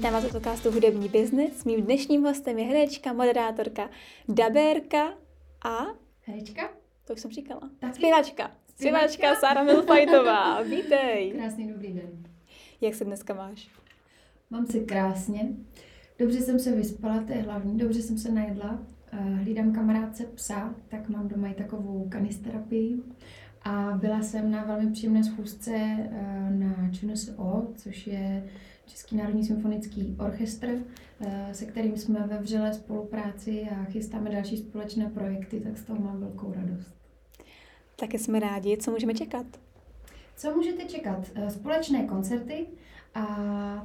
Vítám vás u podcastu Hudební biznis. Mým dnešním hostem je herečka, moderátorka, daberka a... Herečka? To už jsem říkala. Taky? Zpěvačka. Zpěvačka Sára Milfajtová. Vítej. Krásný dobrý den. Jak se dneska máš? Mám se krásně. Dobře jsem se vyspala, to je hlavní. Dobře jsem se najedla. Eh, Hlídám kamarádce psa, tak mám doma i takovou kanisterapii. A byla jsem na velmi příjemné schůzce eh, na ČNSO, což je Český národní symfonický orchestr, eh, se kterým jsme ve vřelé spolupráci a chystáme další společné projekty, tak z toho mám velkou radost. Taky jsme rádi. Co můžeme čekat? Co můžete čekat? Eh, Společné koncerty a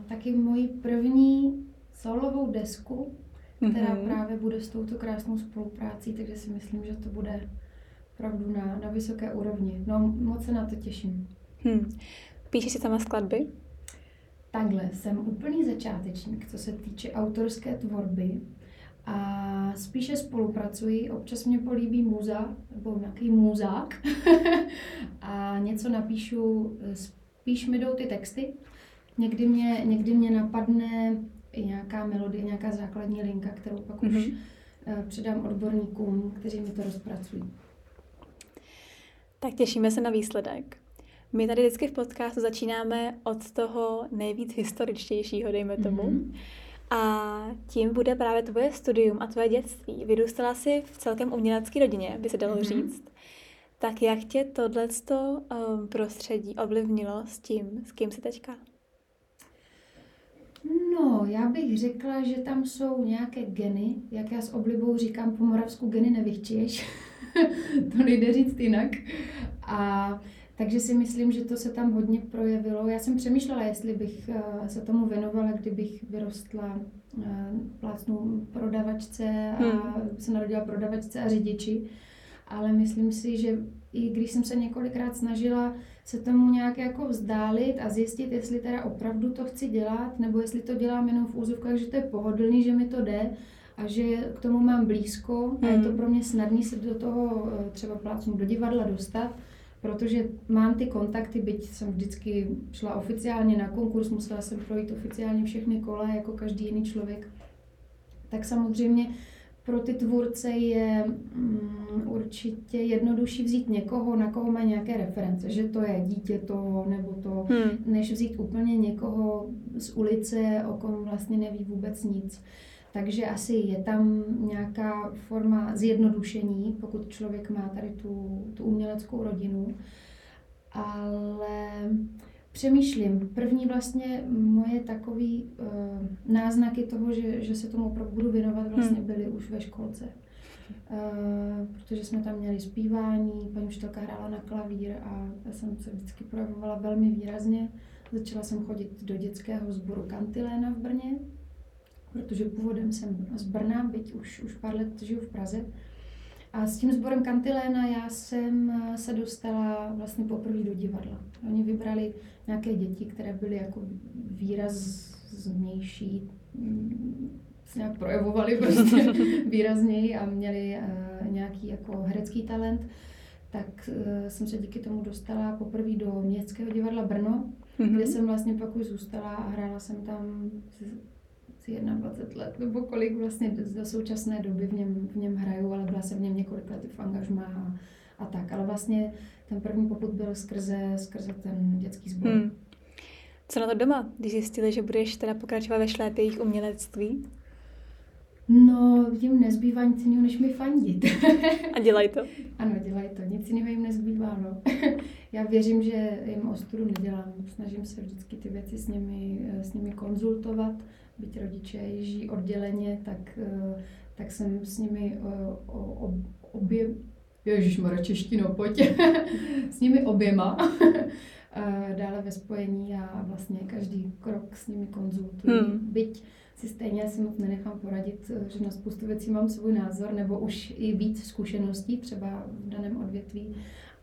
taky moji první solovou desku, která Mhm. právě bude s touto krásnou spoluprácí, takže si myslím, že to bude opravdu na, na vysoké úrovni. No, moc se na to těším. Hm. Píšeš si sama skladby? Takhle, jsem úplný začátečník, co se týče autorské tvorby a spíše spolupracuji, občas mě políbí muza, nebo nějaký muzák a něco napíšu, spíš mi jdou ty texty. Někdy mě, někdy mě napadne i nějaká melodie, nějaká základní linka, kterou pak už Mhm. eh, předám odborníkům, kteří mi to rozpracují. Tak těšíme se na výsledek. My tady vždycky v podcastu začínáme od toho nejvíc historičtějšího, dejme tomu. Mhm. A tím bude právě tvoje studium a tvoje dětství. Vyrůstala jsi v celkem umělecké rodině, by se dalo Mhm. říct. Tak jak tě tohleto um, prostředí ovlivnilo s tím, s kým jsi teďka? No, já bych řekla, že tam jsou nějaké geny, jak já s oblibou říkám po moravsku, geny nevychčíš. to nejde říct jinak. A takže si myslím, že to se tam hodně projevilo. Já jsem přemýšlela, jestli bych eh, se tomu věnovala, kdybych vyrostla eh, plácnu prodavačce a Hmm. se narodila prodavačce a řidiči. Ale myslím si, že i když jsem se několikrát snažila se tomu nějak jako vzdálit a zjistit, jestli teda opravdu to chci dělat, nebo jestli to dělám jenom v úzovkách, že to je pohodlný, že mi to jde a že k tomu mám blízko a je to Hmm. pro mě snadný se do toho eh, třeba plácnu do divadla dostat, protože mám ty kontakty, byť jsem vždycky šla oficiálně na konkurs, musela jsem projít oficiálně všechny kola, jako každý jiný člověk. Tak samozřejmě pro ty tvůrce je mm, určitě jednodušší vzít někoho, na koho má nějaké reference, že to je dítě to nebo to, Hmm. než vzít úplně někoho z ulice, o kom vlastně neví vůbec nic. Takže asi je tam nějaká forma zjednodušení, pokud člověk má tady tu, tu uměleckou rodinu. Ale přemýšlím, první vlastně moje takový uh, náznaky toho, že, že se tomu opravdu budu věnovat, vlastně Hmm. byly už ve školce. Uh, protože jsme tam měli zpívání, paní učitelka hrála na klavír a já jsem se vždycky projevovala velmi výrazně. Začala jsem chodit do dětského sboru Kantiléna v Brně, protože původem jsem z Brna, byť už, už pár let žiju v Praze. A s tím sborem Kantiléna já jsem eh, se dostala vlastně poprvé do divadla. Oni vybrali nějaké děti, které byly jako výraznější, mm, se nějak projevovali prostě výrazněji a měli uh, nějaký jako herecký talent. Tak uh, jsem se díky tomu dostala poprvé do Městského divadla Brno, Mhm. kde jsem vlastně pak už zůstala a hrála jsem tam asi asi 21 let, nebo kolik vlastně do, současné doby v něm, v něm hraju, ale byla jsem v něm několik let v angažmá a, a tak. Ale vlastně ten první poput byl skrze, skrze ten dětský sbor. Hmm. Co na to doma, když zjistili, že budeš teda pokračovat ve šlépě jejich umělectví? No, jim nezbývá nic jiného, než mi fandit. A dělají to. ano, dělají to, nic jiného jim nezbývá, no. Já věřím, že jim ostudu nedělám. Snažím se vždycky ty věci s nimi, eh, s nimi konzultovat. Byť rodiče žijí odděleně, tak, eh, tak jsem s nimi o, obě... Ježišmarja, češtino, pojď. s nimi oběma. Eh, Dále ve spojení a vlastně každý krok s nimi konzultuji. Hmm. Byť si stejně si moc nenechám poradit, eh, že na spoustu věcí mám svůj názor nebo už i víc zkušeností třeba v daném odvětví,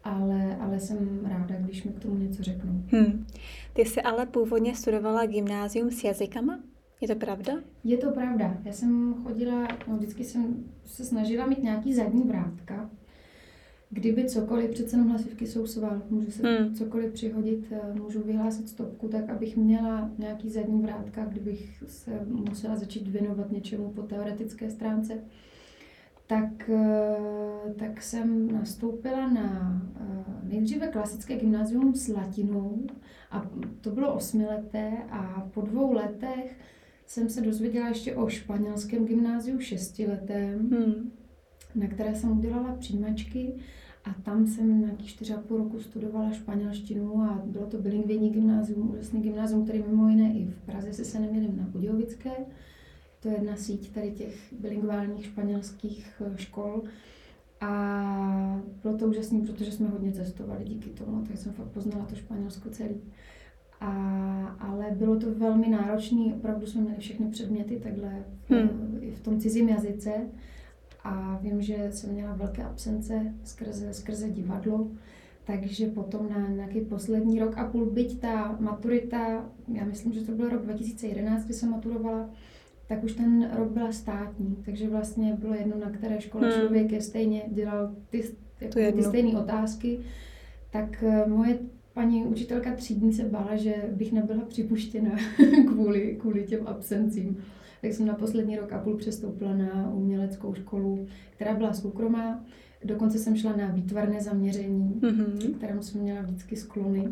ale, ale jsem ráda, když mi k tomu něco řeknou. Hmm. Ty jsi ale původně studovala gymnázium s jazykama? Je to pravda? Je to pravda. Já jsem chodila, no vždycky jsem se snažila mít nějaký zadní vrátka. kdyby cokoliv, přece jenom hlasivky jsou sval, můžu se Hmm. cokoliv přihodit, eh, můžu vyhlásit stopku, tak abych měla nějaký zadní vrátka, kdybych se musela začít věnovat něčemu po teoretické stránce. Tak, eh, tak jsem nastoupila na eh, nejdříve klasické gymnázium s latinou a to bylo osmileté a po dvou letech jsem se dozvěděla ještě o španělském gymnáziu šestiletém, Hmm. na které jsem udělala přijímačky a tam jsem nějaký čtyři a půl roku studovala španělštinu a bylo to bilingvní gymnázium, úžasný gymnázium, který mimo jiné i v Praze se se neměli na Budějovické. To je jedna síť tady těch bilingválních španělských eh, škol. A bylo to úžasné, protože jsme hodně cestovali díky tomu, tak jsem fakt poznala to Španělsko celý. A, ale bylo to velmi náročné, opravdu jsme měli všechny předměty takhle v, Hmm. i v tom cizím jazyce. A vím, že jsem měla velké absence skrze, skrze divadlo, takže potom na nějaký poslední rok a půl, byť ta maturita, já myslím, že to byl rok 2011, kdy jsem maturovala, tak už ten rok byla státní, takže vlastně bylo jedno, na které škole Hmm. člověk je stejně dělal ty, jako ty stejné otázky, tak eh, moje paní učitelka třídní se bála, že bych nebyla připuštěna kvůli, kvůli těm absencím. Tak jsem na poslední rok a půl přestoupila na uměleckou školu, která byla soukromá. Dokonce jsem šla na výtvarné zaměření, Mhm. kterému jsem měla vždycky sklony.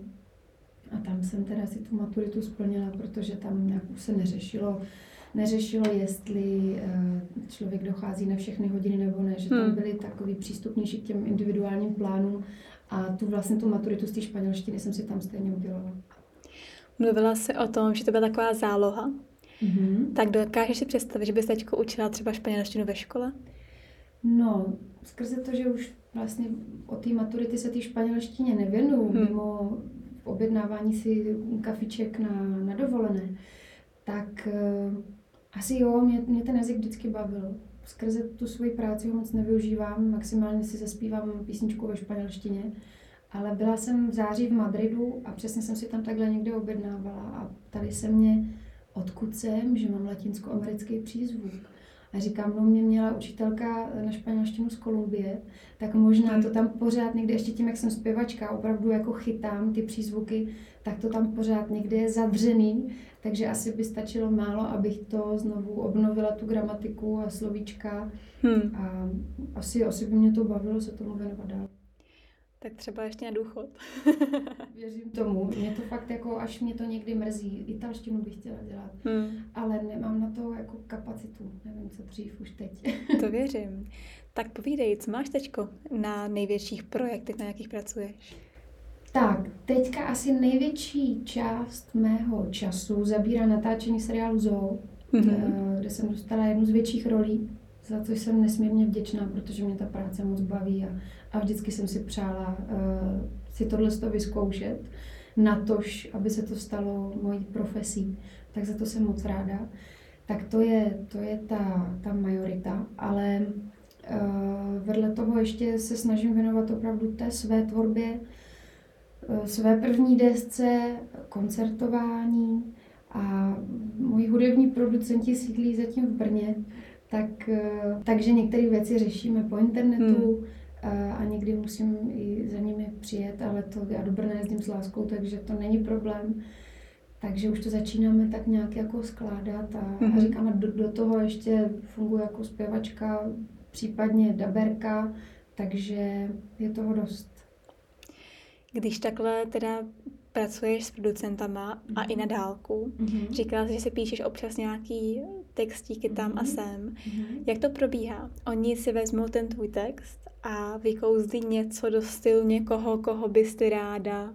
A tam jsem teda si tu maturitu splnila, protože tam nějak už se neřešilo, neřešilo, jestli eh, člověk dochází na všechny hodiny nebo ne, že tam Hmm. byly takový přístupnější k těm individuálním plánům a tu vlastně tu maturitu z té španělštiny jsem si tam stejně udělala. Mluvila jsi o tom, že to byla taková záloha. Mm-hmm. Tak dokážeš si představit, že bys teď učila třeba španělštinu ve škole? No, skrze to, že už vlastně od té maturity se té španělštině nevěnuju, Hmm. hmm. mimo objednávání si kafiček na, na dovolené, tak uh, asi jo, mě, mě ten jazyk vždycky bavil. Skrze tu svoji práci ho moc nevyužívám, maximálně si zaspívám písničku ve španělštině, ale byla jsem v září v Madridu a přesně jsem si tam takhle někde objednávala a tady se mě, odkud jsem, že mám latinskoamerický přízvuk. A říkám, no mě měla učitelka na španělštinu z Kolumbie, tak možná to tam pořád někde, ještě tím, jak jsem zpěvačka, opravdu jako chytám ty přízvuky, tak to tam pořád někde je zavřený, takže asi by stačilo málo, abych to znovu obnovila, tu gramatiku a slovíčka Hmm. a asi, asi by mě to bavilo se tomu věnovat dál. Tak třeba ještě na důchod. Věřím tomu, mě to fakt jako, až mě to někdy mrzí, italštinu bych chtěla dělat, Hmm. ale nemám na to jako kapacitu, nevím co dřív, už teď. To věřím. Tak povídej, co máš teďko na největších projektech, na jakých pracuješ? Tak, teďka asi největší část mého času zabírá natáčení seriálu Zoo, Mhm. eh, kde jsem dostala jednu z větších rolí, za což jsem nesmírně vděčná, protože mě ta práce moc baví a, a vždycky jsem si přála uh, si tohle to vyzkoušet, natož, aby se to stalo mojí profesí. Tak za to jsem moc ráda. Tak to je, to je ta, ta majorita, ale uh, vedle toho ještě se snažím věnovat opravdu té své tvorbě, eh, své první desce, koncertování a moji hudební producenti sídlí zatím v Brně, tak, takže některé věci řešíme po internetu Hmm. A, a někdy musím i za nimi přijet, ale to já do Brna jezdím s láskou, takže to není problém. Takže už to začínáme tak nějak jako skládat a, a Mhm. říkám, do, do toho ještě funguje jako zpěvačka, případně daberka, takže je toho dost. Když takhle teda pracuješ s producentama a i na dálku, Mm-hmm. říkala jsi, že si píšeš občas nějaký textíky tam a Mhm. sem. Mm-hmm. Jak to probíhá? Oni si vezmou ten tvůj text a vykouzdí něco do stylu někoho, koho bys ty ráda.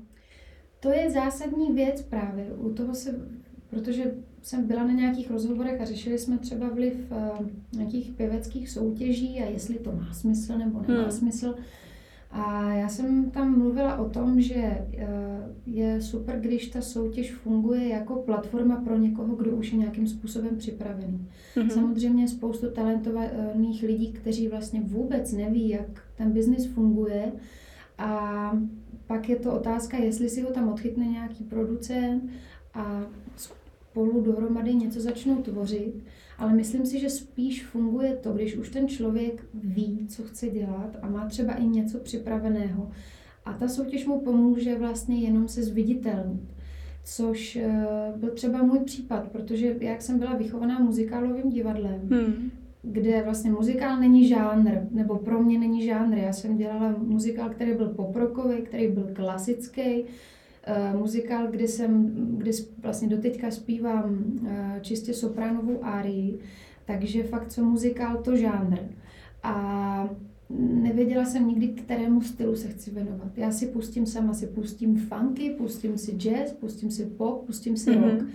To je zásadní věc právě. U toho se, protože jsem byla na nějakých rozhovorech a řešili jsme třeba vliv uh, nějakých pěveckých soutěží a jestli to má smysl nebo nemá Hmm. smysl. A já jsem tam mluvila o tom, že eh, je super, když ta soutěž funguje jako platforma pro někoho, kdo už je nějakým způsobem připravený. Mhm. Samozřejmě spoustu talentovaných lidí, kteří vlastně vůbec neví, jak ten biznis funguje. A pak je to otázka, jestli si ho tam odchytne nějaký producent a spolu dohromady něco začnou tvořit, ale myslím si, že spíš funguje to, když už ten člověk ví, co chce dělat a má třeba i něco připraveného. A ta soutěž mu pomůže vlastně jenom se zviditelnit. Což eh, byl třeba můj případ, protože jak jsem byla vychovaná muzikálovým divadlem, hmm. kde vlastně muzikál není žánr, nebo pro mě není žánr. Já jsem dělala muzikál, který byl poprokový, který byl klasický, uh, muzikál, kde jsem, kde vlastně doteďka zpívám uh, čistě sopránovou árii, takže fakt co muzikál, to žánr. A nevěděla jsem nikdy, kterému stylu se chci věnovat. Já si pustím sama, si pustím funky, pustím si jazz, pustím si pop, pustím si mm-hmm. rock. Uh,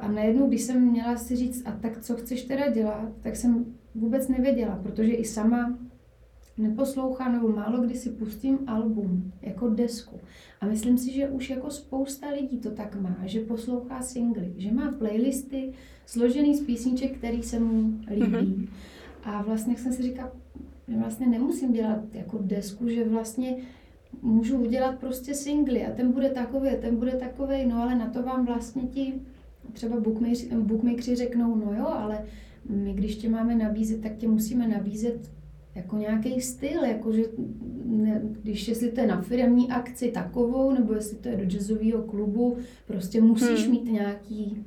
a najednou, když jsem měla si říct, a tak co chceš teda dělat, tak jsem vůbec nevěděla, protože i sama neposlouchám nebo málo kdy si pustím album jako desku. A myslím si, že už jako spousta lidí to tak má, že poslouchá singly, že má playlisty složený z písniček, který se mu líbí. Mm-hmm. A vlastně jsem si říkala, že vlastně nemusím dělat jako desku, že vlastně můžu udělat prostě singly a ten bude takový, ten bude takový, no ale na to vám vlastně ti třeba bookmakeri, bookmakeri řeknou, no jo, ale my když tě máme nabízet, tak tě musíme nabízet jako nějaký styl, jakože ne, když jestli to je na firmní akci takovou, nebo jestli to je do jazzového klubu, prostě musíš hmm. mít nějaký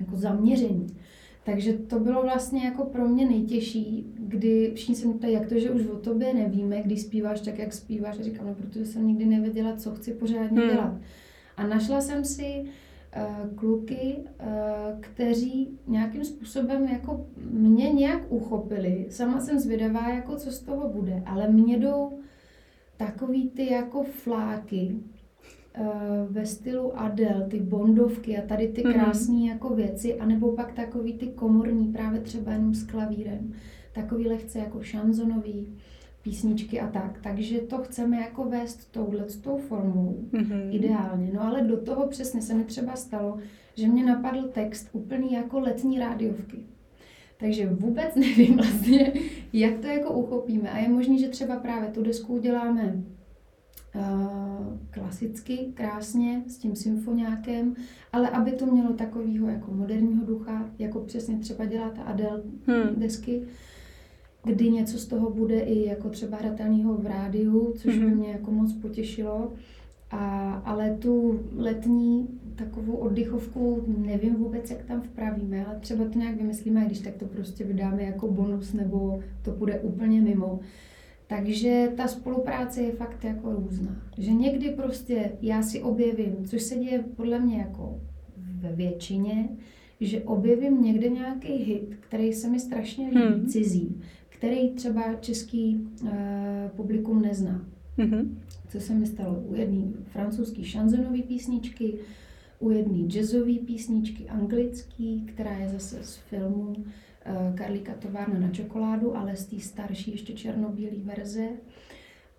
jako zaměření. Takže to bylo vlastně jako pro mě nejtěžší, kdy všichni se mě ptají, jak to, že už o tobě nevíme, když zpíváš tak, jak zpíváš. A říkám, no, protože jsem nikdy nevěděla, co chci pořádně hmm. dělat. A našla jsem si uh, kluky, uh, kteří nějakým způsobem jako mě nějak uchopili. Sama jsem zvědavá, jako co z toho bude, ale mě jdou takový ty jako fláky, Eh, ve stylu Adele, ty bondovky a tady ty mhm. krásné mm-hmm. jako věci, anebo pak takový ty komorní, právě třeba jenom s klavírem, takový lehce jako šanzonový písničky a tak. Takže to chceme jako vést touhle tou formou, mm-hmm. ideálně. No ale do toho přesně se mi třeba stalo, že mě napadl text úplný jako letní rádiovky. Takže vůbec nevím vlastně, jak to jako uchopíme. A je možné, že třeba právě tu desku uděláme Eh, klasicky, krásně, s tím symfoniákem, ale aby to mělo takového jako moderního ducha, jako přesně třeba dělá ta Adele hmm. desky, kdy něco z toho bude i jako třeba hratelného v rádiu, což hmm. by mě jako moc potěšilo. A, ale tu letní takovou oddychovku nevím vůbec, jak tam vpravíme, ale třeba to nějak vymyslíme, když tak to prostě vydáme jako bonus, nebo to bude úplně mimo. Takže ta spolupráce je fakt jako různá. Že někdy prostě já si objevím, což se děje podle mě jako ve většině, že objevím někde nějaký hit, který se mi strašně líbí, hmm. cizí, který třeba český uh, publikum nezná. Hmm. Co se mi stalo u jedné francouzské šanzonové písničky, u jedné jazzové písničky anglický, která je zase z filmu Eh, Karlíka továrna na čokoládu, ale z té starší ještě černobílé verze.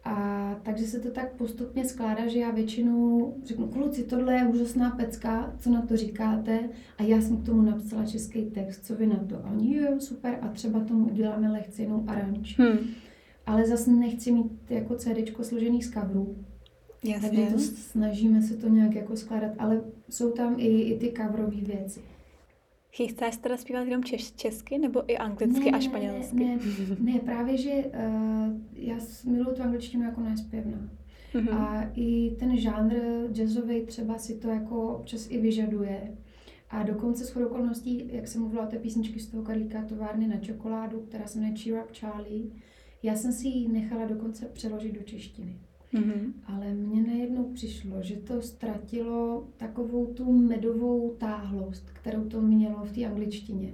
A takže se to tak postupně skládá, že já většinou řeknu, kluci, tohle je úžasná pecka, co na to říkáte? A já jsem k tomu napsala český text, co vy na to? A oni, jo, super, a třeba tomu uděláme lehce jinou aranž. Hmm. Ale zase nechci mít jako CD složený z coverů. Jasně. Takže to snažíme se to nějak jako skládat, ale jsou tam i, i ty coverové věci. Chystáš teda zpívat jenom češ, česky nebo i anglicky ne, a španělsky? Ne, ne, ne právě, že uh, já miluji tu angličtinu jako nespěvná. Mm-hmm. A i ten žánr jazzový třeba si to jako občas i vyžaduje. A dokonce s okolností, jak jsem mluvila o té písničky z toho Karlíka továrny na čokoládu, která se jmenuje Cheer Up Charlie, já jsem si ji nechala dokonce přeložit do češtiny. Mm-hmm. Ale mně najednou přišlo, že to ztratilo takovou tu medovou táhlost, kterou to mělo v té angličtině.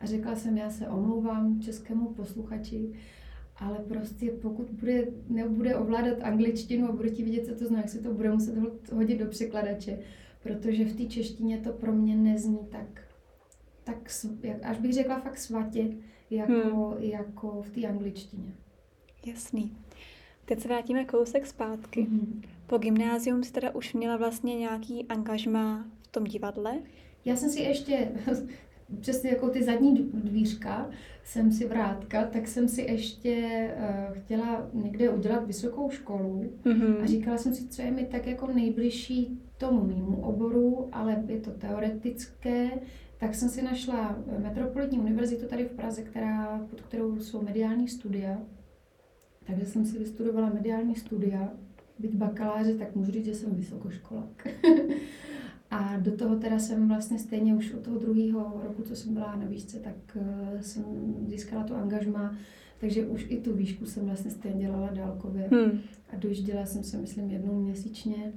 A řekla jsem, já se omlouvám českému posluchači, ale prostě pokud bude, nebude ovládat angličtinu a bude ti vidět, co to znamená, se to bude muset hodit do překladače, protože v té češtině to pro mě nezní tak, tak jak, až bych řekla fakt svatě, jako, hmm. jako v té angličtině. Jasný. Teď se vrátíme kousek zpátky. Mm-hmm. Po gymnázium jsi teda už měla vlastně nějaký angažmá v tom divadle? Já jsem si ještě, přesně jako ty zadní dvířka jsem si vrátka, tak jsem si ještě uh, chtěla někde udělat vysokou školu mm-hmm. a říkala jsem si, co je mi tak jako nejbližší tomu mýmu oboru, ale je to teoretické, tak jsem si našla Metropolitní univerzitu tady v Praze, která, pod kterou jsou mediální studia. Takže jsem si vystudovala mediální studia, být bakaláře, tak můžu říct, že jsem vysokoškolák. A do toho teda jsem vlastně stejně už od toho druhého roku, co jsem byla na výšce, tak eh, jsem získala to angažma, takže už i tu výšku jsem vlastně stejně dělala dálkově. Hmm. A dojížděla jsem se, myslím, jednou měsíčně.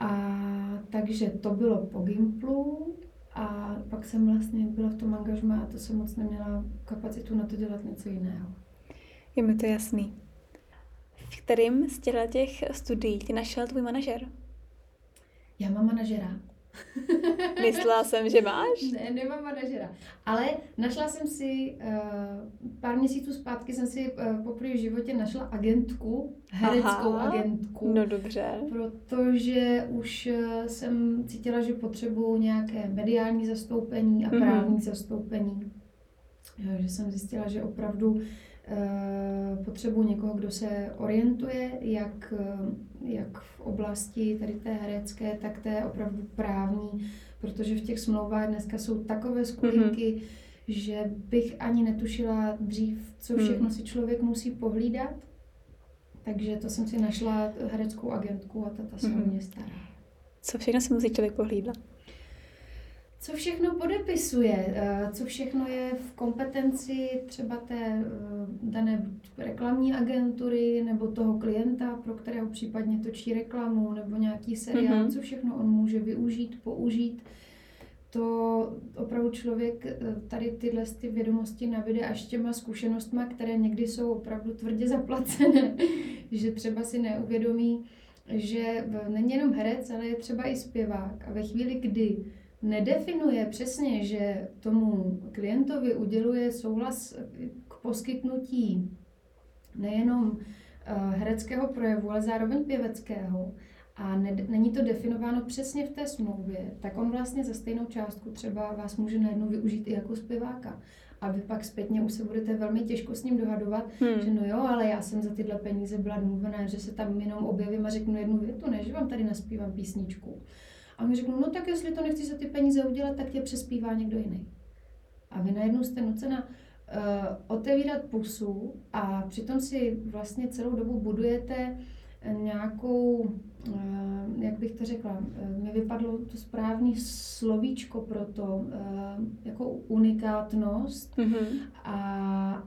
A takže to bylo po Gimplu a pak jsem vlastně byla v tom angažma a to jsem moc neměla kapacitu na to dělat něco jiného. Je mi to jasný. V kterým z těch studií ti našel tvůj manažer? Já mám manažera. Myslela jsem, že máš? Ne, nemám manažera. Ale našla jsem si, uh, pár měsíců zpátky jsem si uh, poprvé v životě našla agentku, hereckou Aha, agentku. No dobře. Protože už uh, jsem cítila, že potřebuju nějaké mediální zastoupení a mhm. právní mm-hmm. zastoupení. Že jsem zjistila, že opravdu potřebuji někoho, kdo se orientuje, jak, eh, jak v oblasti tady té herecké, tak té opravdu právní, protože v těch smlouvách dneska jsou takové skulinky, mm-hmm. že bych ani netušila dřív, co mhm. všechno mm. si člověk musí pohlídat. Takže to jsem si našla hereckou agentku a ta, ta se mm-hmm. o mě stará. Co všechno si musí člověk pohlídat? Co všechno podepisuje, eh, co všechno je v kompetenci třeba té eh, dané reklamní agentury nebo toho klienta, pro kterého případně točí reklamu nebo nějaký seriál, mm-hmm. co všechno on může využít, použít. To opravdu člověk eh, tady tyhle ty vědomosti navide až těma zkušenostma, které někdy jsou opravdu tvrdě zaplacené, že třeba si neuvědomí, že není jenom herec, ale je třeba i zpěvák. A ve chvíli, kdy nedefinuje přesně, že tomu klientovi uděluje souhlas k poskytnutí nejenom eh, hereckého projevu, ale zároveň pěveckého, a ne, není to definováno přesně v té smlouvě, tak on vlastně za stejnou částku třeba vás může najednou využít i jako zpěváka. A vy pak zpětně už se budete velmi těžko s ním dohadovat, hmm. že no jo, ale já jsem za tyhle peníze byla domluvená, že se tam jenom objevím a řeknu jednu větu, ne, že vám tady naspívám písničku. A mi řeknou, no tak jestli to nechci za ty peníze udělat, tak tě přespívá někdo jiný. A vy najednou jste nucena uh, otevírat pusu a přitom si vlastně celou dobu budujete nějakou, uh, jak bych to řekla, uh, mi vypadlo to správný slovíčko pro to, uh, jako unikátnost mm-hmm. a,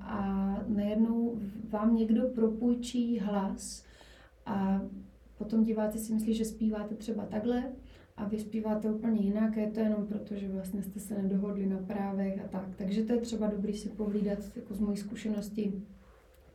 a najednou vám někdo propůjčí hlas a potom diváci si myslí, že zpíváte třeba takhle a vy zpíváte úplně jinak, je to jenom proto, že vlastně jste se nedohodli na právech a tak. Takže to je třeba dobrý si pohlídat jako z mojí zkušenosti,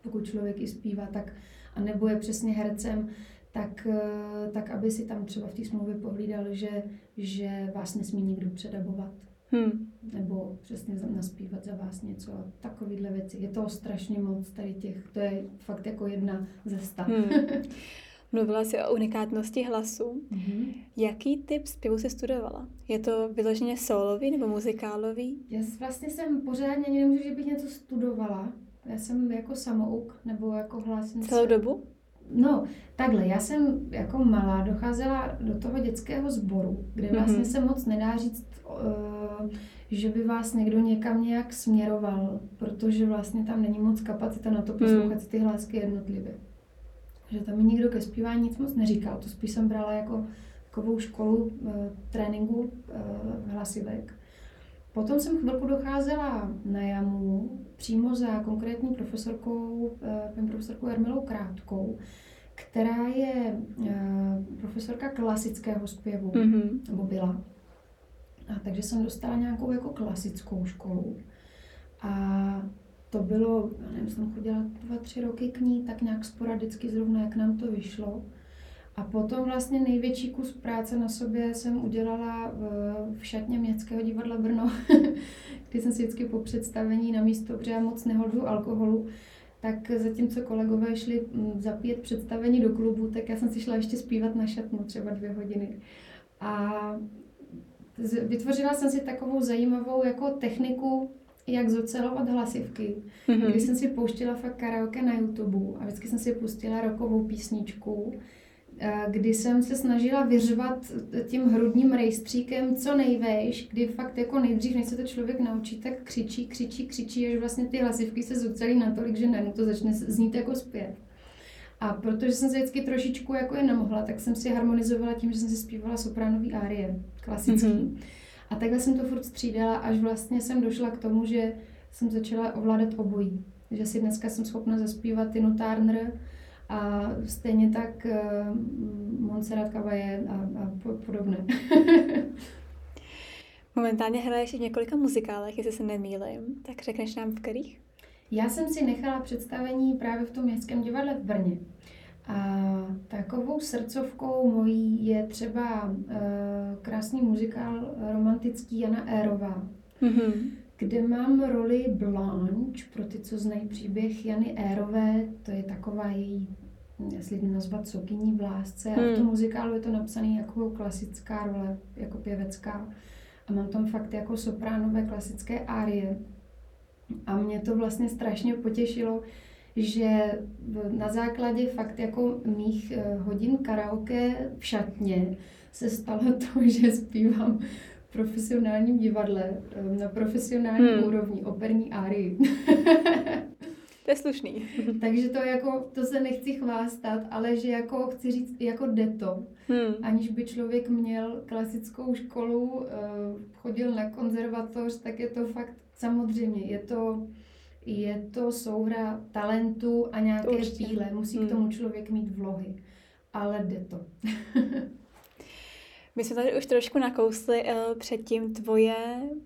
pokud člověk i zpívá, tak a nebo je přesně hercem, tak, eh, tak aby si tam třeba v té smlouvě pohlídal, že, že vás nesmí nikdo předabovat. Hmm. Nebo přesně naspívat za vás něco a takovýhle věci. Je to strašně moc tady těch, to je fakt jako jedna ze sta. Hmm. Mluvila jsi o unikátnosti hlasu. Mm-hmm. Jaký typ zpěvu jsi studovala? Je to vyloženě solový nebo muzikálový? Já vlastně jsem pořádně ani nemůžu, že bych něco studovala. Já jsem jako samouk nebo jako hlasnice. Celou dobu? No, takhle, já jsem jako malá docházela do toho dětského sboru, kde mhm. vlastně mm-hmm. se moc nedá říct, uh, že by vás někdo někam nějak směroval, protože vlastně tam není moc kapacita na to poslouchat mm. ty hlásky jednotlivě že tam mi nikdo ke zpívání nic moc neříkal. To spíš jsem brala jako takovou školu e, tréninku e, hlasivek. Potom jsem chvilku docházela na jamu přímo za konkrétní profesorkou, e, paní profesorkou Ermilou Krátkou, která je e, profesorka klasického zpěvu, mm-hmm. nebo byla. A takže jsem dostala nějakou jako klasickou školu. To bylo, já nevím, jsem chodila dva, tři roky k ní, tak nějak sporadicky zrovna, jak nám to vyšlo. A potom vlastně největší kus práce na sobě jsem udělala v, v šatně Městského divadla Brno, kdy jsem si vždycky po představení na místo, protože já moc nehodu alkoholu, tak zatímco kolegové šli mm, zapít představení do klubu, tak já jsem si šla ještě zpívat na šatnu třeba dvě hodiny. A vytvořila jsem si takovou zajímavou jako techniku, jak zocelovat hlasivky, mm-hmm. kdy jsem si pouštila fakt karaoke na YouTube a vždycky jsem si pustila rokovou písničku, eh, kdy jsem se snažila vyřvat tím hrudním rejstříkem co nejvejš, kdy fakt jako nejdřív, než se to člověk naučí, tak křičí, křičí, křičí, až vlastně ty hlasivky se zocelí natolik, že najednou to začne znít jako zpěv. A protože jsem se vždycky trošičku jako je nemohla, tak jsem si harmonizovala tím, že jsem si zpívala sopránový árie, klasický. Mm-hmm. A takhle jsem to furt střídala, až vlastně jsem došla k tomu, že jsem začala ovládat obojí. Že si dneska jsem schopna zaspívat Tinu Turner a stejně tak uh, Montserrat Caballé a, a podobné. Momentálně hraješ i v několika muzikálech, jestli se nemýlím. Tak řekneš nám v kterých? Já jsem si nechala představení právě v tom městském divadle v Brně. A takovou srdcovkou mojí je třeba uh, krásný muzikál romantický Jana Érová, mm-hmm. kde mám roli Blanche, pro ty, co znají příběh Jany Érové, to je taková její, jestli nazvat sokyní v lásce. Mm. A v tom hmm. muzikálu je to napsané jako klasická role, jako pěvecká. A mám tam fakt jako sopránové klasické árie. A mě to vlastně strašně potěšilo, že na základě fakt jako mých eh, hodin karaoke v šatně se stalo to, že zpívám v profesionálním divadle eh, na profesionální hmm. úrovni operní árii. To je slušný. Takže to jako, to se nechci chvástat, ale že jako chci říct, jako jde to. Hmm. Aniž by člověk měl klasickou školu, eh, chodil na konzervatoř, tak je to fakt samozřejmě, je to je to souhra talentu a nějaké Určitě. píle. Musí hmm. k tomu člověk mít vlohy. Ale jde to. My jsme tady už trošku nakousli uh, předtím tvoje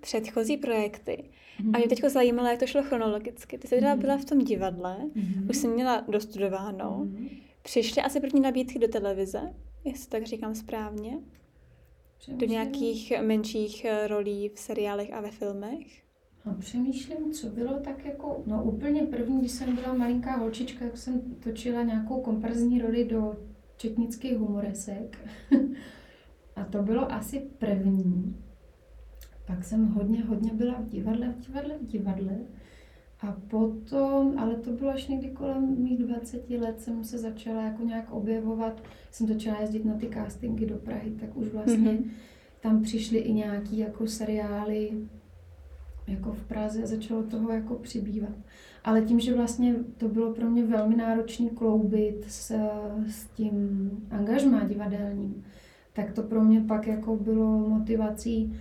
předchozí projekty. Mm-hmm. A mě teď zajímalo, jak to šlo chronologicky. Ty jsi teda mm-hmm. byla v tom divadle, mm-hmm. už jsi měla dostudováno. Mm-hmm. Přišly asi první nabídky do televize, jestli tak říkám správně. Přemýšlím. Do nějakých menších eh, rolí v seriálech a ve filmech. No, přemýšlím, co bylo tak jako, no úplně první, když jsem byla malinká holčička, jak jsem točila nějakou komparzní roli do četnických humoresek. a to bylo asi první. Pak jsem hodně, hodně byla v divadle, v divadle, v divadle. A potom, ale to bylo až někdy kolem mých 20 let, jsem se začala jako nějak objevovat. Jsem začala jezdit na ty castingy do Prahy, tak už vlastně mm-hmm. tam přišly i nějaký jako seriály jako v Praze a začalo toho jako přibývat. Ale tím, že vlastně to bylo pro mě velmi náročné kloubit s, s tím angažmá divadelním, tak to pro mě pak jako bylo motivací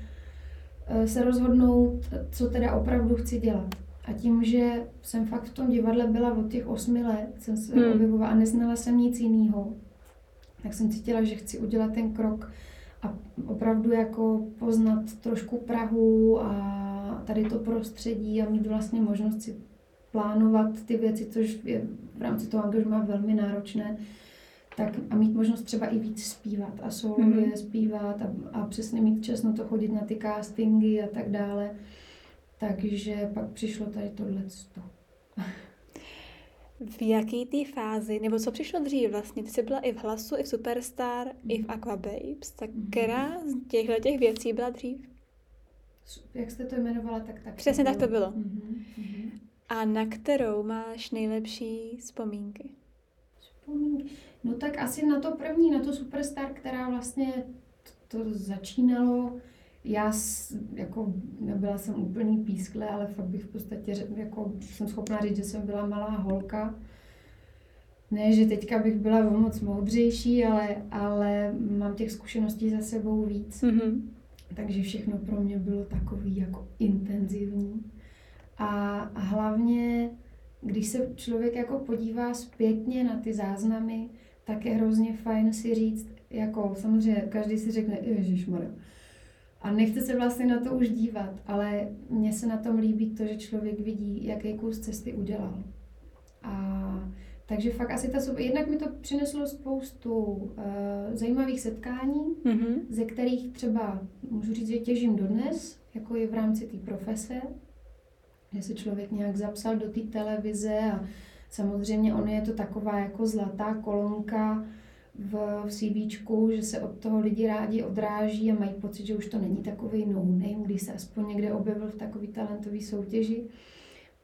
eh, se rozhodnout, co teda opravdu chci dělat. A tím, že jsem fakt v tom divadle byla od těch osmi let, jsem se hmm. objevovala a neznala jsem nic jiného, tak jsem cítila, že chci udělat ten krok a opravdu jako poznat trošku Prahu a tady to prostředí a mít vlastně možnost si plánovat ty věci, což je v rámci toho angažma velmi náročné, tak a mít možnost třeba i víc zpívat a solově mm-hmm. zpívat a, a přesně mít čas na to chodit na ty castingy a tak dále. Takže pak přišlo tady tohle. V jaký té fázi, nebo co přišlo dřív vlastně? Ty jsi byla i v Hlasu, i v Superstar, mm. i v Aqua Babes, tak mm. která z těchto těch věcí byla dřív? Jak jste to jmenovala, tak tak. Přesně tak to bylo. Mm-hmm. A na kterou máš nejlepší vzpomínky? Vzpomínky? No tak asi na to první, na to Superstar, která vlastně to, to začínalo. Já jako nebyla jsem úplný pískle, ale fakt bych v podstatě jako jsem schopná říct, že jsem byla malá holka. Ne, že teďka bych byla o moc moudřejší, ale, ale mám těch zkušeností za sebou víc. Mm-hmm. Takže všechno pro mě bylo takový jako intenzivní. A, hlavně, když se člověk jako podívá zpětně na ty záznamy, tak je hrozně fajn si říct, jako samozřejmě každý si řekne, ježišmarja. A nechce se vlastně na to už dívat, ale mně se na tom líbí to, že člověk vidí, jaký kus cesty udělal. A takže fakt asi ta. Jednak mi to přineslo spoustu uh, zajímavých setkání, mm-hmm. ze kterých třeba můžu říct, že těžím dodnes, jako je v rámci té profese, že se člověk nějak zapsal do té televize a samozřejmě on je to taková jako zlatá kolonka v, v CVčku, že se od toho lidi rádi odráží a mají pocit, že už to není takový no name, když se aspoň někde objevil v takový talentový soutěži.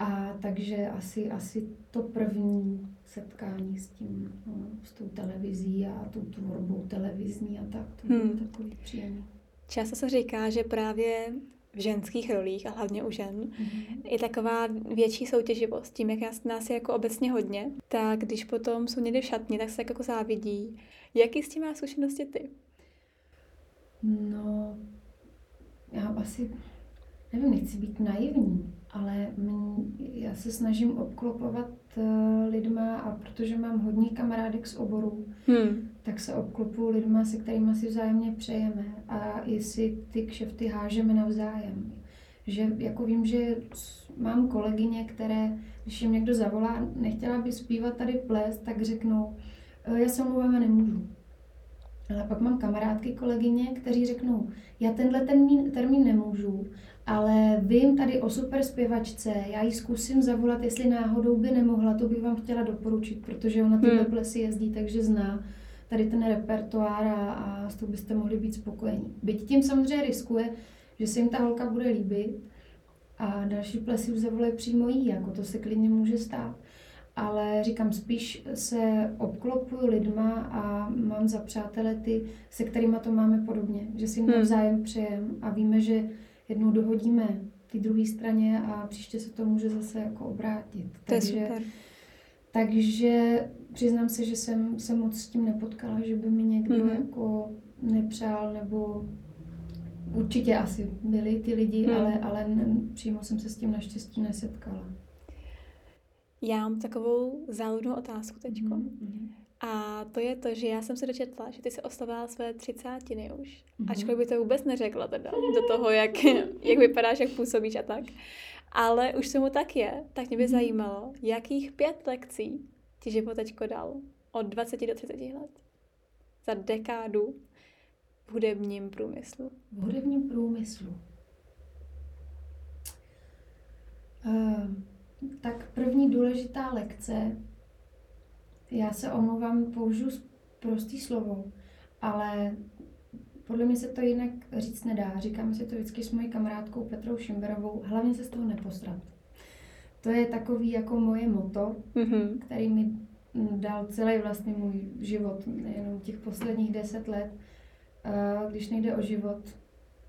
A takže asi, asi to první setkání s tím, no, s tou televizí a tou tvorbou televizní a tak, to bylo hmm. takový příjemný. Často se říká, že právě v ženských rolích a hlavně u žen mm-hmm. je taková větší soutěživost. Tím, jak nás, je jako obecně hodně, tak když potom jsou někdy v šatně, tak se tak jako závidí. Jaký s tím máš zkušenosti ty? No, já asi, nevím, nechci být naivní, ale já se snažím obklopovat uh, lidma a protože mám hodně kamarádek z oboru, hmm. tak se obklopuju lidma, se kterými si vzájemně přejeme a i si ty kšefty hážeme navzájem. Že jako vím, že mám kolegyně, které, když jim někdo zavolá, nechtěla by zpívat tady ples, tak řeknou, e, já se mluvím a nemůžu. Ale pak mám kamarádky, kolegyně, kteří řeknou, já tenhle termín, termín nemůžu, ale vím tady o super zpěvačce, já ji zkusím zavolat, jestli náhodou by nemohla, to bych vám chtěla doporučit, protože ona tyhle hmm. plesy jezdí, takže zná tady ten repertoár a, a s tou byste mohli být spokojení. Byť tím samozřejmě riskuje, že se jim ta holka bude líbit a další plesy už zavolají přímo jí, jako to se klidně může stát. Ale říkám, spíš se obklopuju lidma a mám za přátele ty, se kterými to máme podobně, že si hmm. navzájem přejem a víme, že jednou dohodíme ty druhé straně a příště se to může zase jako obrátit. To takže, je super. Takže přiznám se, že jsem se moc s tím nepotkala, že by mi někdo mm-hmm. jako nepřál nebo určitě asi byli ty lidi, mm. ale, ale ne, přímo jsem se s tím naštěstí nesetkala. Já mám takovou záludnou otázku teď. Mm-hmm. A to je to, že já jsem se dočetla, že ty se oslavila své třicátiny už. Mm-hmm. Ačkoliv by to vůbec neřekla teda do toho, jak, jak vypadáš, jak působíš a tak. Ale už tomu tak je, tak mě by mm-hmm. zajímalo, jakých pět lekcí ti život teďko dal od 20 do 30 let za dekádu v hudebním průmyslu. V hudebním průmyslu. Uh, tak první důležitá lekce já se omlouvám, použiju prostý slovo, ale podle mě se to jinak říct nedá. Říkám si to vždycky s mojí kamarádkou Petrou Šimberovou, hlavně se z toho nepostrat. To je takový jako moje moto, mm-hmm. který mi dal celý vlastně můj život, nejenom těch posledních deset let. Když nejde o život,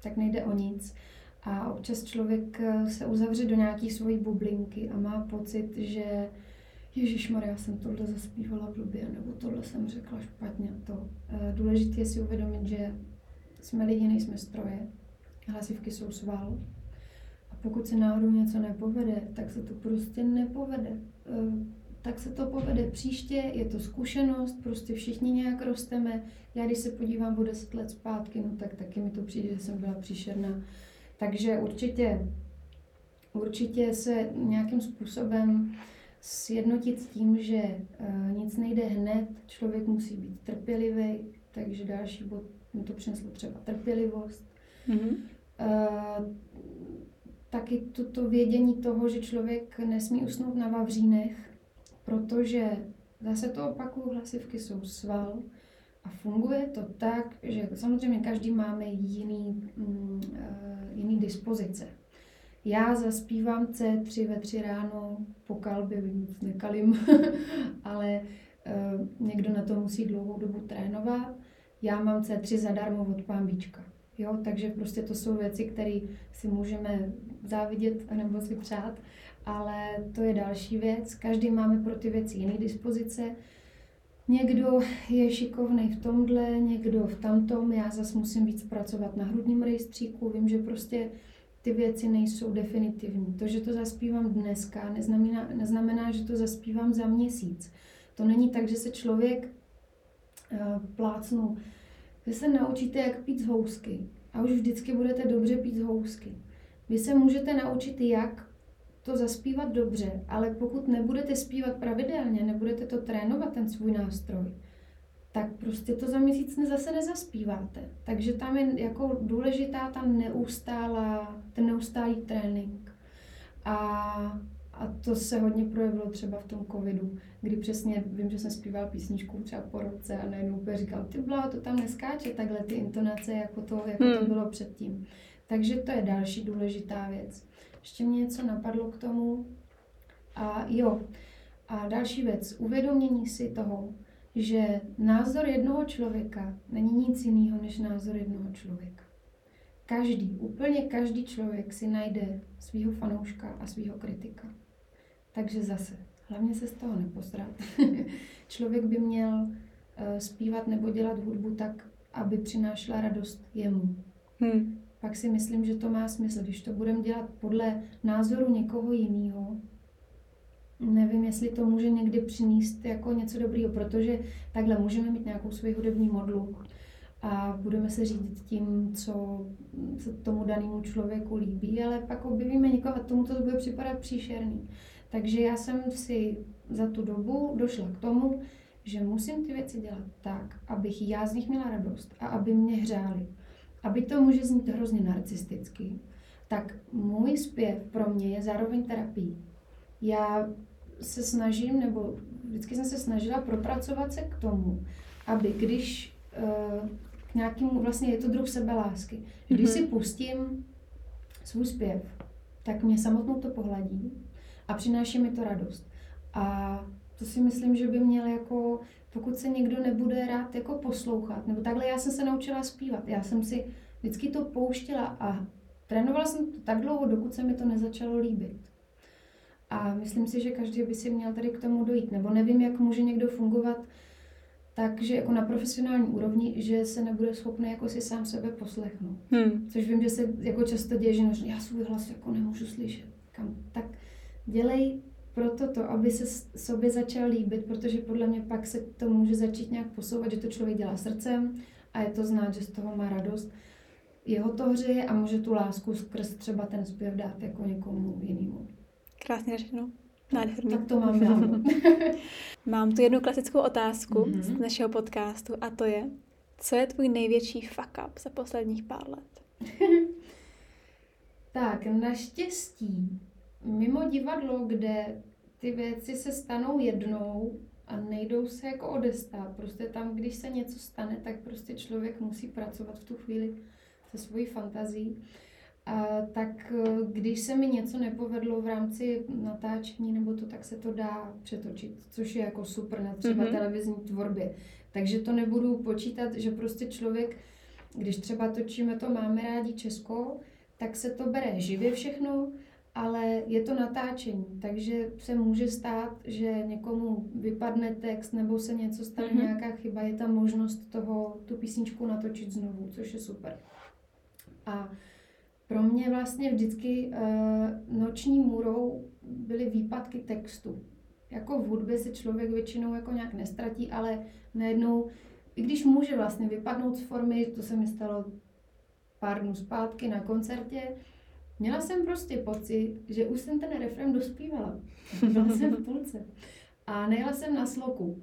tak nejde o nic. A občas člověk se uzavře do nějaké svojí bublinky a má pocit, že Ježíš Maria, jsem tohle zaspívala blbě, nebo tohle jsem řekla špatně. To eh, důležité je si uvědomit, že jsme lidi, nejsme stroje. Hlasivky jsou sval. A pokud se náhodou něco nepovede, tak se to prostě nepovede. Eh, tak se to povede příště, je to zkušenost, prostě všichni nějak rosteme. Já když se podívám o deset let zpátky, no tak taky mi to přijde, že jsem byla příšerná. Takže určitě, určitě se nějakým způsobem sjednotit s tím, že uh, nic nejde hned, člověk musí být trpělivý, takže další bod mi to přineslo třeba trpělivost. Mm-hmm. Uh, taky toto vědění toho, že člověk nesmí usnout na vavřínech, protože zase to opakuju, hlasivky jsou sval a funguje to tak, že samozřejmě každý máme jiný, mm, uh, jiný dispozice. Já zaspívám C3 ve 3 ráno po kalbě, nic nekalím, ale uh, někdo na to musí dlouhou dobu trénovat. Já mám C3 zadarmo od pánbíčka. Jo, takže prostě to jsou věci, které si můžeme závidět nebo si přát, ale to je další věc. Každý máme pro ty věci jiné dispozice. Někdo je šikovný v tomhle, někdo v tamtom. Já zase musím víc pracovat na hrudním rejstříku. Vím, že prostě ty věci nejsou definitivní. To, že to zaspívám dneska, neznamená, neznamená, že to zaspívám za měsíc. To není tak, že se člověk uh, plácnu. Vy se naučíte, jak pít z housky a už vždycky budete dobře pít z housky. Vy se můžete naučit, jak to zaspívat dobře, ale pokud nebudete zpívat pravidelně, nebudete to trénovat, ten svůj nástroj, tak prostě to za měsíc zase nezaspíváte. Takže tam je jako důležitá ta neustálá, ten neustálý trénink. A a to se hodně projevilo třeba v tom covidu, kdy přesně vím, že jsem zpívala písničku třeba po roce a najednou úplně říkal, ty bláho, to tam neskáče takhle ty intonace, jako to, jako hmm. to bylo předtím. Takže to je další důležitá věc. Ještě mě něco napadlo k tomu. A jo, a další věc, uvědomění si toho, že názor jednoho člověka není nic jiného než názor jednoho člověka. Každý, úplně každý člověk si najde svého fanouška a svého kritika. Takže zase, hlavně se z toho neposrat. člověk by měl uh, zpívat nebo dělat hudbu tak, aby přinášela radost jemu. Hmm. Pak si myslím, že to má smysl. Když to budeme dělat podle názoru někoho jiného, nevím, jestli to může někdy přinést jako něco dobrého, protože takhle můžeme mít nějakou svoji hudební modlu a budeme se řídit tím, co se tomu danému člověku líbí, ale pak objevíme někoho a tomu to bude připadat příšerný. Takže já jsem si za tu dobu došla k tomu, že musím ty věci dělat tak, abych já z nich měla radost a aby mě hřáli. Aby to může znít hrozně narcisticky, tak můj zpěv pro mě je zároveň terapií. Já se snažím, nebo vždycky jsem se snažila propracovat se k tomu, aby když uh, k nějakému, vlastně je to druh sebelásky, když mm-hmm. si pustím svůj zpěv, tak mě samotnou to pohladí a přináší mi to radost. A to si myslím, že by měl jako, pokud se někdo nebude rád jako poslouchat, nebo takhle já jsem se naučila zpívat. Já jsem si vždycky to pouštěla a trénovala jsem to tak dlouho, dokud se mi to nezačalo líbit. A myslím si, že každý by si měl tady k tomu dojít. Nebo nevím, jak může někdo fungovat takže jako na profesionální úrovni, že se nebude schopný jako si sám sebe poslechnout. Hmm. Což vím, že se jako často děje, že já svůj hlas jako nemůžu slyšet. Kam? Tak dělej proto to, aby se sobě začal líbit, protože podle mě pak se to může začít nějak posouvat, že to člověk dělá srdcem a je to znát, že z toho má radost. Jeho to hřeje a může tu lásku skrz třeba ten zpěv dát jako někomu jinému. Krásně řečeno. Nádherný. Tak to mám já. Mám tu jednu klasickou otázku mm-hmm. z našeho podcastu a to je, co je tvůj největší fuck up za posledních pár let? tak, naštěstí, mimo divadlo, kde ty věci se stanou jednou a nejdou se jako odestát. Prostě tam, když se něco stane, tak prostě člověk musí pracovat v tu chvíli se svojí fantazí. A, tak e, když se mi něco nepovedlo v rámci natáčení nebo to, tak se to dá přetočit, což je jako super na třeba mm-hmm. televizní tvorbě. Takže to nebudu počítat, že prostě člověk, když třeba točíme to Máme rádi Česko, tak se to bere živě všechno, ale je to natáčení, takže se může stát, že někomu vypadne text nebo se něco stane, mm-hmm. nějaká chyba, je tam možnost toho, tu písničku natočit znovu, což je super. A pro mě vlastně vždycky uh, noční můrou byly výpadky textu. Jako v hudbě se člověk většinou jako nějak nestratí, ale najednou, i když může vlastně vypadnout z formy, to se mi stalo pár dnů zpátky na koncertě, měla jsem prostě pocit, že už jsem ten refrém dospívala. Byla jsem v půlce. A nejela jsem na sloku.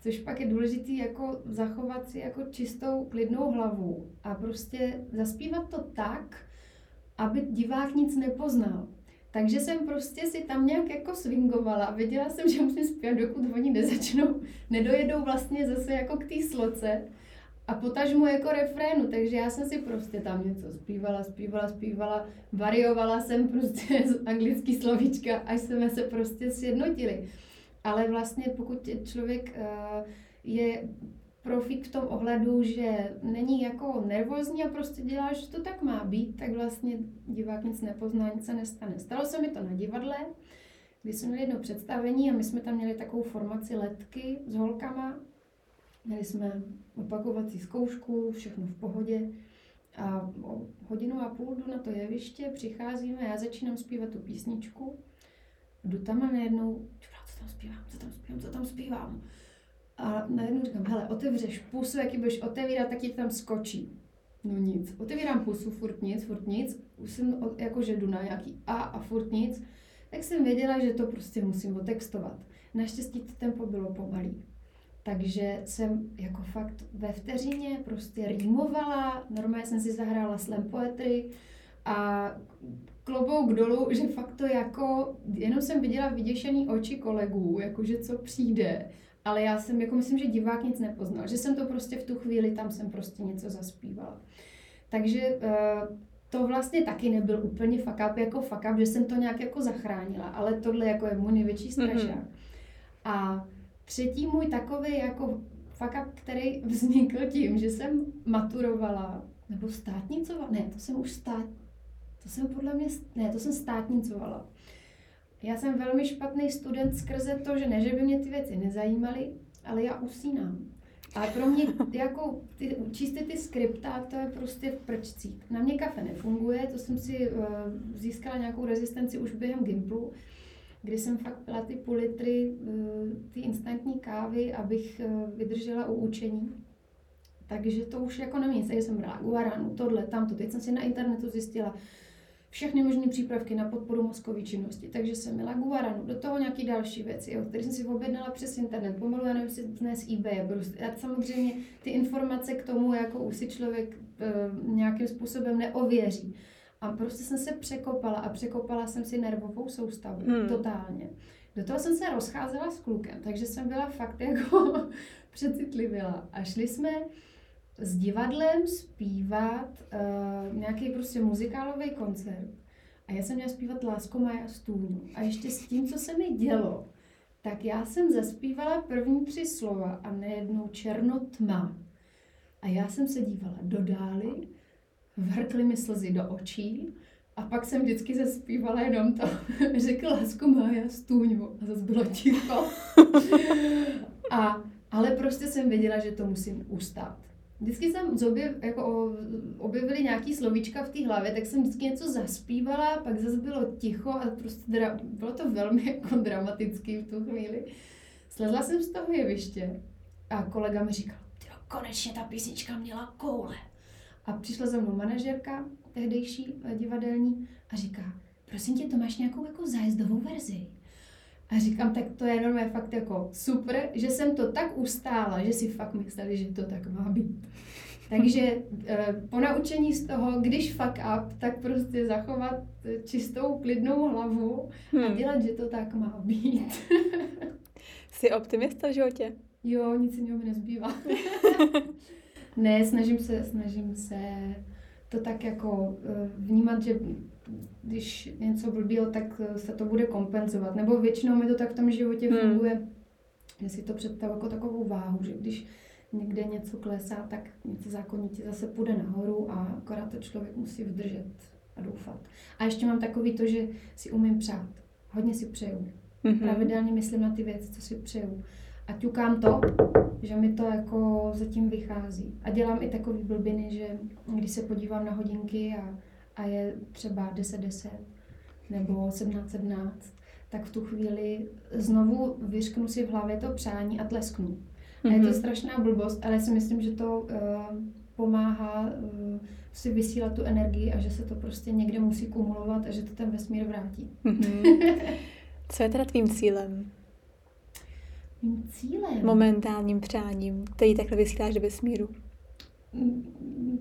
Což pak je důležité jako zachovat si jako čistou, klidnou hlavu a prostě zaspívat to tak, aby divák nic nepoznal. Takže jsem prostě si tam nějak jako swingovala. Věděla jsem, že musím zpívat, dokud oni nezačnou, nedojedou vlastně zase jako k té sloce a potažmu jako refrénu, takže já jsem si prostě tam něco zpívala, zpívala, zpívala, variovala jsem prostě z anglický slovíčka, až jsme se prostě sjednotili. Ale vlastně pokud člověk uh, je profík v tom ohledu, že není jako nervózní a prostě dělá, že to tak má být, tak vlastně divák nic nepozná, nic se nestane. Stalo se mi to na divadle, kdy jsme měli jedno představení a my jsme tam měli takovou formaci letky s holkama. Měli jsme opakovací zkoušku, všechno v pohodě. A o hodinu a půl jdu na to jeviště, přicházíme, já začínám zpívat tu písničku. Jdu tam a najednou, co tam zpívám, co tam zpívám, co tam zpívám. A najednou říkám, hele, otevřeš pusu, jaký budeš otevírat, tak ti tam skočí. No nic. Otevírám pusu, furt nic, furt nic. Už jsem jakože jdu na nějaký A a furt nic. Tak jsem věděla, že to prostě musím otextovat. Naštěstí to tempo bylo pomalý. Takže jsem jako fakt ve vteřině prostě rýmovala, normálně jsem si zahrála slam poetry a klobouk dolů, že fakt to jako, jenom jsem viděla vyděšený oči kolegů, jakože co přijde, ale já jsem, jako myslím, že divák nic nepoznal, že jsem to prostě v tu chvíli, tam jsem prostě něco zaspívala. Takže uh, to vlastně taky nebyl úplně fuck up jako fuck up, že jsem to nějak jako zachránila, ale tohle jako je můj největší strašák. Mm-hmm. A třetí můj takový jako fuck up, který vznikl tím, že jsem maturovala, nebo státnicovala, ne, to jsem už stát, to jsem podle mě, ne, to jsem státnicovala. Já jsem velmi špatný student skrze to, že ne, že by mě ty věci nezajímaly, ale já usínám. A pro mě jako ty, čistit ty skripta, to je prostě v prčcích. Na mě kafe nefunguje, to jsem si uh, získala nějakou rezistenci už během Gimplu, kdy jsem fakt pila ty půl litry, uh, ty instantní kávy, abych uh, vydržela u učení. Takže to už jako na mě, takže jsem brala guaranu, tohle, tamto. Teď jsem si na internetu zjistila, všechny možné přípravky na podporu mozkové činnosti. Takže jsem měla guaranu, do toho nějaké další věci, jo, které jsem si objednala přes internet, pomalu, já nevím, si dnes eBay. Prostě. A samozřejmě ty informace k tomu, jako už si člověk e, nějakým způsobem neověří. A prostě jsem se překopala a překopala jsem si nervovou soustavu, hmm. totálně. Do toho jsem se rozcházela s klukem, takže jsem byla fakt jako přecitlivila. A šli jsme s divadlem zpívat uh, nějaký prostě muzikálový koncert. A já jsem měla zpívat Lásko Maja Stůňu. A ještě s tím, co se mi dělo, tak já jsem zaspívala první tři slova a nejednou černotma. A já jsem se dívala do dály, vrkly mi slzy do očí a pak jsem vždycky zaspívala jenom to, řekl Lásko Maja Stůňu a zase bylo ticho. A, ale prostě jsem věděla, že to musím ustát vždycky jsem zobě, jako objevili nějaký slovíčka v té hlavě, tak jsem vždycky něco zaspívala, pak zase bylo ticho a prostě dra, bylo to velmi jako dramatický v tu chvíli. Slezla jsem z toho jeviště a kolega mi říkal, ty konečně ta písnička měla koule. A přišla za mnou manažerka, tehdejší eh, divadelní, a říká, prosím tě, to máš nějakou jako zájezdovou verzi? A říkám, tak to je normálně fakt jako super, že jsem to tak ustála, že si fakt mysleli, že to tak má být. Takže eh, po naučení z toho, když fuck up, tak prostě zachovat čistou, klidnou hlavu a hmm. dělat, že to tak má být. Jsi optimista v životě? Jo, nic jiného mi nezbývá. ne, snažím se, snažím se to tak jako eh, vnímat, že když něco blbýho, tak eh, se to bude kompenzovat. Nebo většinou mi to tak v tom životě hmm. funguje, že si to představuji jako takovou váhu, že když někde něco klesá, tak něco zákonitě zase půjde nahoru a akorát to člověk musí vydržet a doufat. A ještě mám takový to, že si umím přát. Hodně si přeju. Mm-hmm. Pravidelně myslím na ty věci, co si přeju. A ťukám to, že mi to jako zatím vychází. A dělám i takový blbiny, že když se podívám na hodinky a a je třeba 10-10 nebo 17-17, tak v tu chvíli znovu vyřknu si v hlavě to přání a tlesknu. Mm-hmm. A je to mhm. strašná blbost, ale já si myslím, že to uh, pomáhá uh, si vysílat tu energii a že se to prostě někde musí kumulovat a že to ten vesmír vrátí. Mm-hmm. Co je teda tvým cílem? Mým cílem? Momentálním přáním, který takhle vysíláš do vesmíru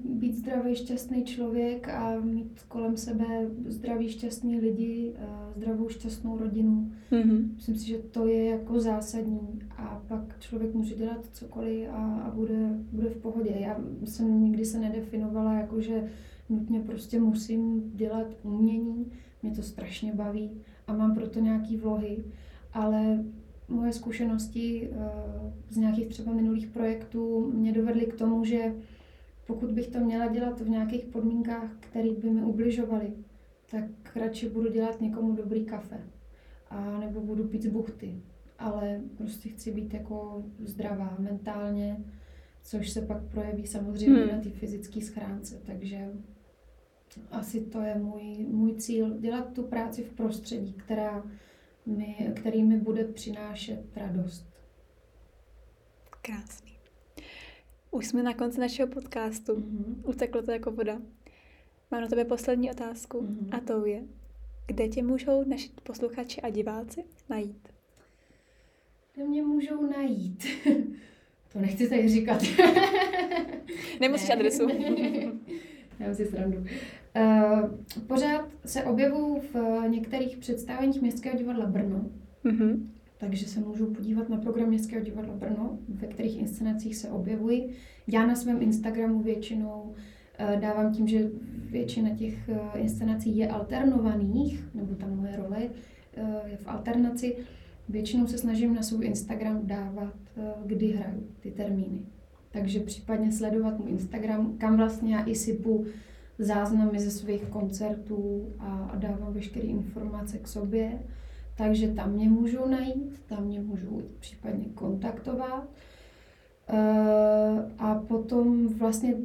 být zdravý, šťastný člověk a mít kolem sebe zdraví, šťastní lidi, zdravou, šťastnou rodinu. Mm-hmm. Myslím si, že to je jako zásadní a pak člověk může dělat cokoliv a, a bude, bude v pohodě. Já jsem nikdy se nedefinovala jako, že nutně prostě musím dělat umění, mě to strašně baví a mám proto nějaký vlohy, ale moje zkušenosti eh, z nějakých třeba minulých projektů mě dovedly k tomu, že pokud bych to měla dělat v nějakých podmínkách, které by mi ubližovaly, tak radši budu dělat někomu dobrý kafe. A nebo budu pít z buchty. Ale prostě chci být jako zdravá mentálně, což se pak projeví samozřejmě hmm. na té fyzické schránce. Takže asi to je můj, můj cíl, dělat tu práci v prostředí, která mi, který mi bude přinášet radost. Krásný. Už jsme na konci našeho podcastu. Mm-hmm. Uteklo to jako voda. Mám na tebe poslední otázku mm-hmm. a to je, kde tě můžou naši posluchači a diváci najít? Kde mě můžou najít? to nechci tady říkat. Nemusíš ne. adresu. Já si srandu. Uh, pořád se objevují v některých představeních Městského divadla Brno, mm-hmm. Takže se můžu podívat na program Městského divadla Brno, ve kterých inscenacích se objevují. Já na svém Instagramu většinou uh, dávám tím, že většina těch uh, inscenací je alternovaných, nebo tam moje role uh, je v alternaci, většinou se snažím na svůj Instagram dávat, kdy hraju ty termíny. Takže případně sledovat můj Instagram, kam vlastně já i sypu záznamy ze svých koncertů a dávám veškeré informace k sobě. Takže tam mě můžou najít, tam mě můžou případně kontaktovat. E, a potom vlastně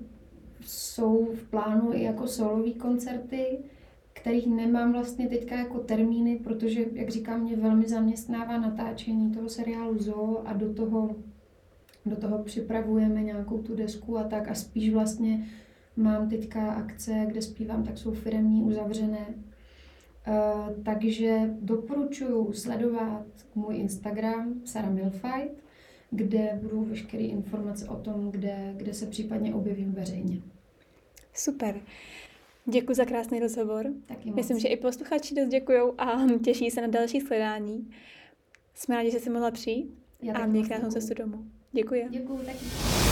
jsou v plánu i jako solové koncerty, kterých nemám vlastně teďka jako termíny, protože, jak říkám, mě velmi zaměstnává natáčení toho seriálu Zoo a do toho, do toho připravujeme nějakou tu desku a tak a spíš vlastně Mám teďka akce, kde zpívám, tak jsou firemní, uzavřené. Uh, takže doporučuji sledovat můj Instagram Sara Milfight, kde budou veškeré informace o tom, kde, kde se případně objevím veřejně. Super. Děkuji za krásný rozhovor. Taky moc. Myslím, že i posluchači dost děkují a těší se na další sledání. Jsme rádi, že jsi mohla přijít Já a měj krásnou cestu domů. Děkuji. Děkuji taky.